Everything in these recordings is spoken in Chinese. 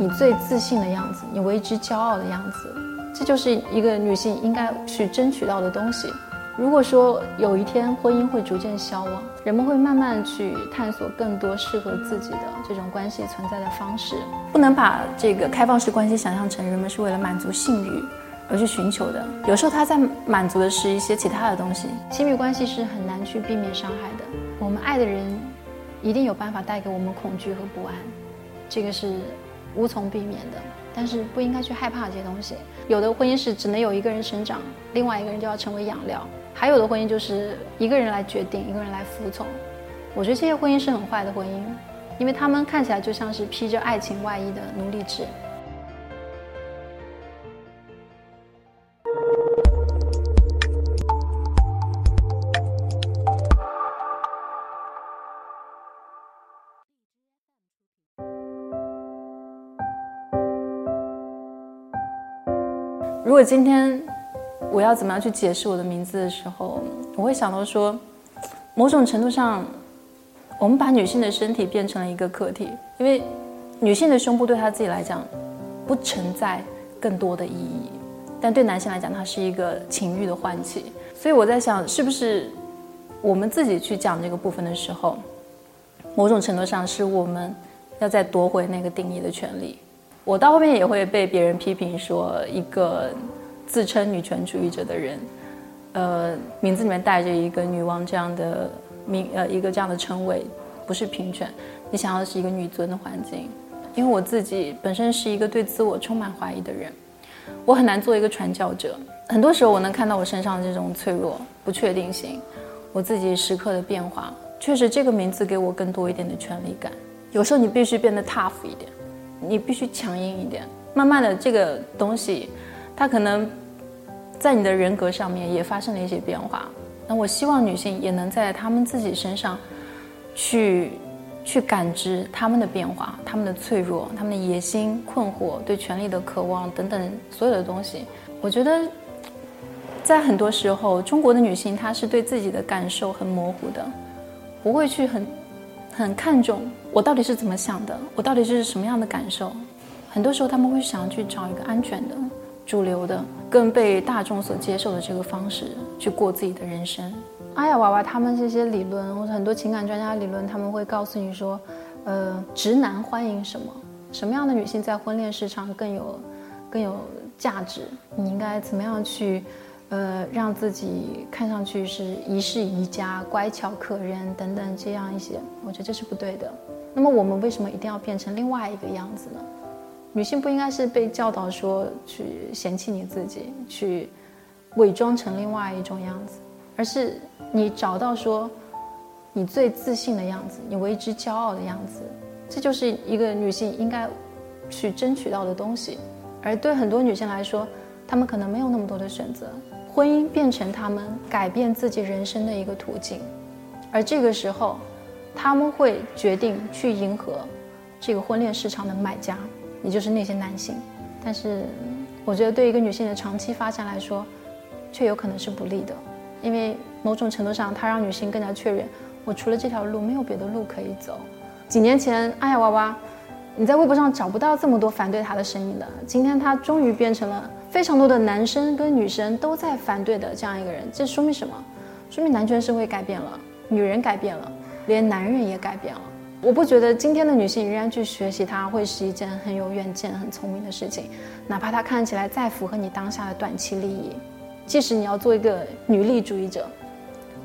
你最自信的样子，你为之骄傲的样子，这就是一个女性应该去争取到的东西。如果说有一天婚姻会逐渐消亡，人们会慢慢去探索更多适合自己的这种关系存在的方式，不能把这个开放式关系想象成人们是为了满足性欲而去寻求的。有时候他在满足的是一些其他的东西。亲密关系是很难去避免伤害的，我们爱的人一定有办法带给我们恐惧和不安，这个是无从避免的。但是不应该去害怕这些东西。有的婚姻是只能有一个人生长，另外一个人就要成为养料。还有的婚姻就是一个人来决定，一个人来服从。我觉得这些婚姻是很坏的婚姻，因为他们看起来就像是披着爱情外衣的奴隶制。如果今天。我要怎么样去解释我的名字的时候，我会想到说，某种程度上，我们把女性的身体变成了一个客体，因为女性的胸部对她自己来讲不存在更多的意义，但对男性来讲，它是一个情欲的唤起。所以我在想，是不是我们自己去讲这个部分的时候，某种程度上是我们要再夺回那个定义的权利。我到后面也会被别人批评说一个。自称女权主义者的人，呃，名字里面带着一个女王这样的名，呃，一个这样的称谓，不是平权。你想要的是一个女尊的环境。因为我自己本身是一个对自我充满怀疑的人，我很难做一个传教者。很多时候，我能看到我身上这种脆弱、不确定性，我自己时刻的变化。确实，这个名字给我更多一点的权利感。有时候，你必须变得 tough 一点，你必须强硬一点。慢慢的，这个东西，它可能。在你的人格上面也发生了一些变化，那我希望女性也能在她们自己身上，去去感知她们的变化、她们的脆弱、她们的野心、困惑、对权力的渴望等等所有的东西。我觉得，在很多时候，中国的女性她是对自己的感受很模糊的，不会去很很看重我到底是怎么想的，我到底是什么样的感受。很多时候，他们会想要去找一个安全的。主流的、更被大众所接受的这个方式去过自己的人生。阿雅娃娃他们这些理论，或者很多情感专家理论，他们会告诉你说，呃，直男欢迎什么？什么样的女性在婚恋市场更有、更有价值？你应该怎么样去，呃，让自己看上去是宜室宜家、乖巧可人等等这样一些？我觉得这是不对的。那么我们为什么一定要变成另外一个样子呢？女性不应该是被教导说去嫌弃你自己，去伪装成另外一种样子，而是你找到说你最自信的样子，你为之骄傲的样子，这就是一个女性应该去争取到的东西。而对很多女性来说，他们可能没有那么多的选择，婚姻变成他们改变自己人生的一个途径，而这个时候，他们会决定去迎合这个婚恋市场的买家。也就是那些男性，但是我觉得对一个女性的长期发展来说，却有可能是不利的，因为某种程度上，它让女性更加确认，我除了这条路没有别的路可以走。几年前，哎呀娃娃，你在微博上找不到这么多反对她的声音的，今天她终于变成了非常多的男生跟女生都在反对的这样一个人，这说明什么？说明男权社会改变了，女人改变了，连男人也改变了。我不觉得今天的女性仍然去学习它会是一件很有远见、很聪明的事情，哪怕它看起来再符合你当下的短期利益。即使你要做一个女力主义者，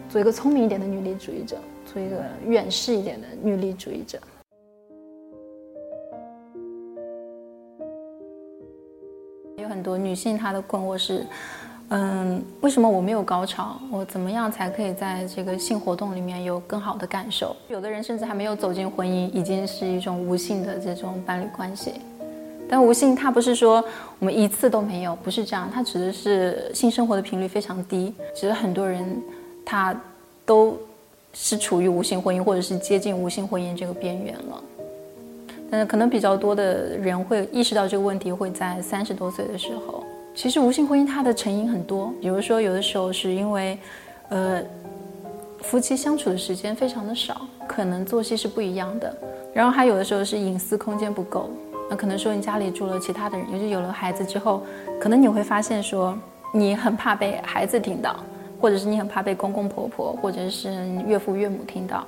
做一个聪明一点的女力主义者，做一个远视一点的女力主义者。多女性她的困惑是。嗯，为什么我没有高潮？我怎么样才可以在这个性活动里面有更好的感受？有的人甚至还没有走进婚姻，已经是一种无性的这种伴侣关系。但无性它不是说我们一次都没有，不是这样，它指的是性生活的频率非常低。其实很多人他都是处于无性婚姻或者是接近无性婚姻这个边缘了。但是可能比较多的人会意识到这个问题会在三十多岁的时候。其实无性婚姻它的成因很多，比如说有的时候是因为，呃，夫妻相处的时间非常的少，可能作息是不一样的，然后还有的时候是隐私空间不够，那可能说你家里住了其他的人，尤其有了孩子之后，可能你会发现说你很怕被孩子听到，或者是你很怕被公公婆婆或者是岳父岳母听到，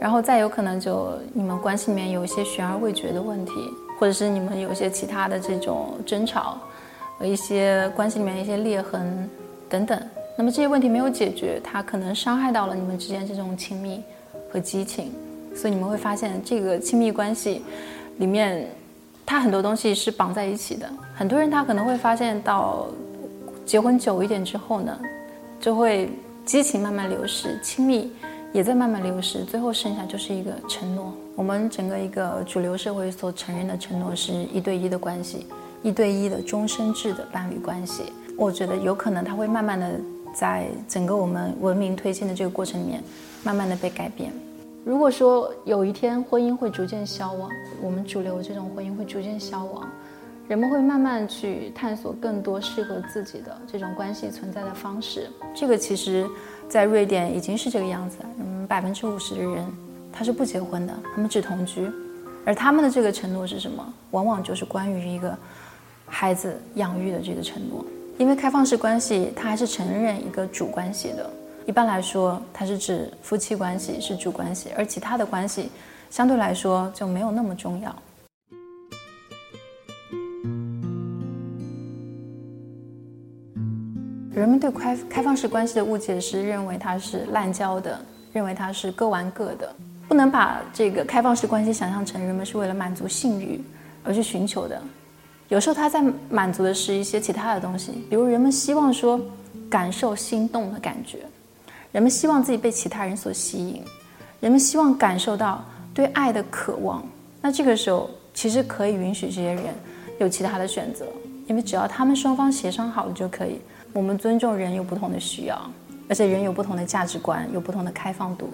然后再有可能就你们关系里面有一些悬而未决的问题，或者是你们有一些其他的这种争吵，和一些关系里面一些裂痕等等。那么这些问题没有解决，它可能伤害到了你们之间这种亲密和激情，所以你们会发现这个亲密关系里面，它很多东西是绑在一起的。很多人他可能会发现到结婚久一点之后呢，就会激情慢慢流失，亲密也在慢慢流失，最后剩下就是一个承诺。我们整个一个主流社会所承认的承诺是一对一的关系，一对一的终身制的伴侣关系。我觉得有可能它会慢慢的。在整个我们文明推进的这个过程里面，慢慢的被改变。如果说有一天婚姻会逐渐消亡，我们主流这种婚姻会逐渐消亡，人们会慢慢去探索更多适合自己的这种关系存在的方式。这个其实，在瑞典已经是这个样子。嗯，百分之五十的人他是不结婚的，他们只同居，而他们的这个承诺是什么？往往就是关于一个孩子养育的这个承诺。因为开放式关系，它还是承认一个主关系的。一般来说，它是指夫妻关系是主关系，而其他的关系相对来说就没有那么重要。人们对开开放式关系的误解是认为它是滥交的，认为它是各玩各的。不能把这个开放式关系想象成人们是为了满足性欲而去寻求的。有时候他在满足的是一些其他的东西，比如人们希望说感受心动的感觉，人们希望自己被其他人所吸引，人们希望感受到对爱的渴望。那这个时候其实可以允许这些人有其他的选择，因为只要他们双方协商好了就可以。我们尊重人有不同的需要，而且人有不同的价值观，有不同的开放度。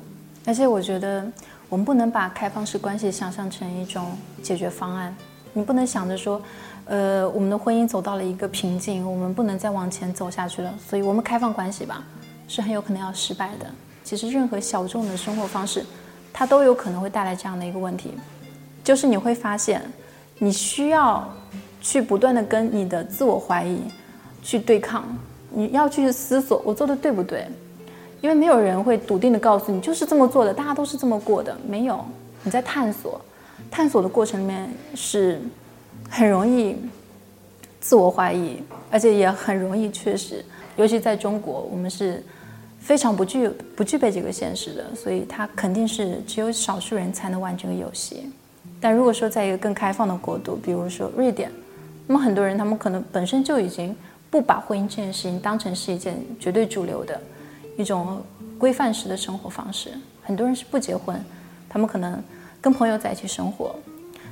而且我觉得我们不能把开放式关系想象成一种解决方案，你不能想着说。呃，我们的婚姻走到了一个瓶颈，我们不能再往前走下去了，所以我们开放关系吧，是很有可能要失败的。其实任何小众的生活方式，它都有可能会带来这样的一个问题，就是你会发现，你需要去不断的跟你的自我怀疑去对抗，你要去思索我做的对不对，因为没有人会笃定的告诉你就是这么做的，大家都是这么过的，没有，你在探索，探索的过程里面是。很容易自我怀疑，而且也很容易确实，尤其在中国，我们是非常不具不具备这个现实的，所以它肯定是只有少数人才能玩这个游戏。但如果说在一个更开放的国度，比如说瑞典，那么很多人他们可能本身就已经不把婚姻这件事情当成是一件绝对主流的一种规范式的生活方式，很多人是不结婚，他们可能跟朋友在一起生活。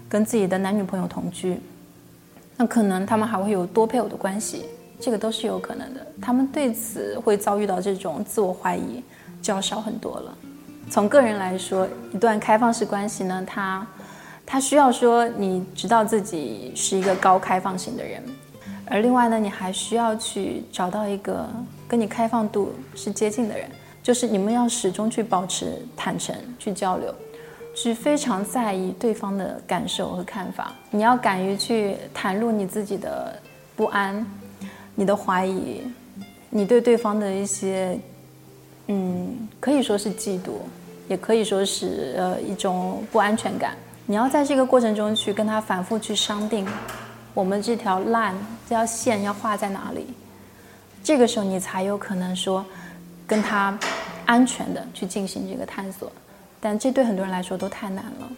跟自己的男女朋友同居，那可能他们还会有多配偶的关系，这个都是有可能的。他们对此会遭遇到这种自我怀疑，就要少很多了。从个人来说，一段开放式关系呢，它它需要说你知道自己是一个高开放型的人，而另外呢，你还需要去找到一个跟你开放度是接近的人，就是你们要始终去保持坦诚去交流。去非常在意对方的感受和看法，你要敢于去袒露你自己的不安、你的怀疑、你对对方的一些，嗯，可以说是嫉妒，也可以说是呃一种不安全感。你要在这个过程中去跟他反复去商定，我们这条 line 这条线要画在哪里，这个时候你才有可能说跟他安全的去进行这个探索。但这对很多人来说都太难了。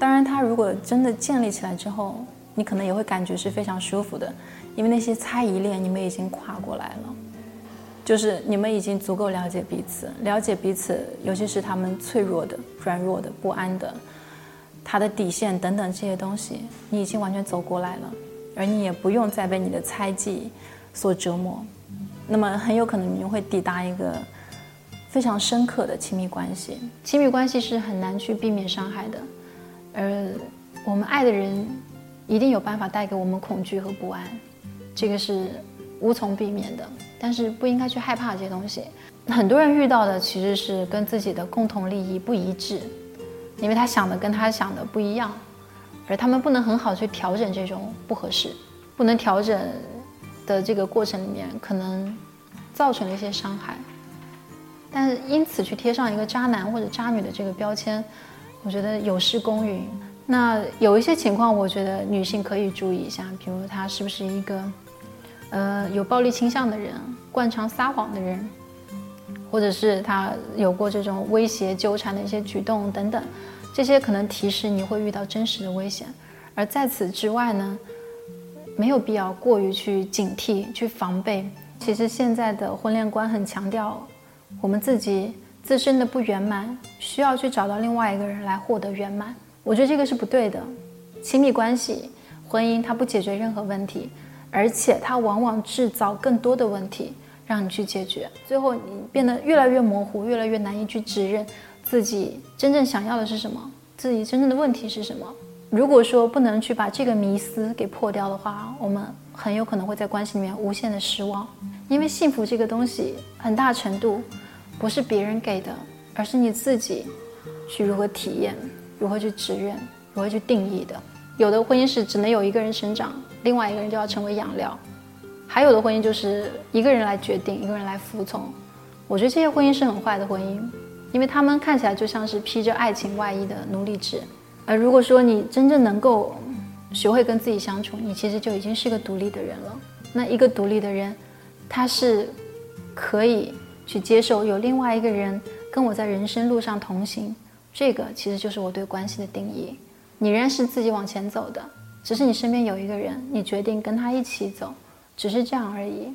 当然，他如果真的建立起来之后，你可能也会感觉是非常舒服的，因为那些猜疑链你们已经跨过来了，就是你们已经足够了解彼此，了解彼此，尤其是他们脆弱的、软弱的、不安的，他的底线等等这些东西，你已经完全走过来了，而你也不用再被你的猜忌所折磨，那么很有可能你会抵达一个。非常深刻的亲密关系，亲密关系是很难去避免伤害的，而我们爱的人一定有办法带给我们恐惧和不安，这个是无从避免的。但是不应该去害怕这些东西。很多人遇到的其实是跟自己的共同利益不一致，因为他想的跟他想的不一样，而他们不能很好去调整这种不合适，不能调整的这个过程里面，可能造成了一些伤害。但是因此去贴上一个渣男或者渣女的这个标签，我觉得有失公允。那有一些情况，我觉得女性可以注意一下，比如她是不是一个，呃，有暴力倾向的人，惯常撒谎的人，或者是他有过这种威胁、纠缠的一些举动等等，这些可能提示你会遇到真实的危险。而在此之外呢，没有必要过于去警惕、去防备。其实现在的婚恋观很强调。我们自己自身的不圆满，需要去找到另外一个人来获得圆满。我觉得这个是不对的。亲密关系、婚姻，它不解决任何问题，而且它往往制造更多的问题让你去解决。最后你变得越来越模糊，越来越难以去指认自己真正想要的是什么，自己真正的问题是什么。如果说不能去把这个迷思给破掉的话，我们很有可能会在关系里面无限的失望。因为幸福这个东西，很大程度不是别人给的，而是你自己去如何体验、如何去指认、如何去定义的。有的婚姻是只能有一个人生长，另外一个人就要成为养料；还有的婚姻就是一个人来决定，一个人来服从。我觉得这些婚姻是很坏的婚姻，因为他们看起来就像是披着爱情外衣的奴隶制。而如果说你真正能够学会跟自己相处，你其实就已经是个独立的人了。那一个独立的人。他是可以去接受有另外一个人跟我在人生路上同行，这个其实就是我对关系的定义。你仍然是自己往前走的，只是你身边有一个人，你决定跟他一起走，只是这样而已。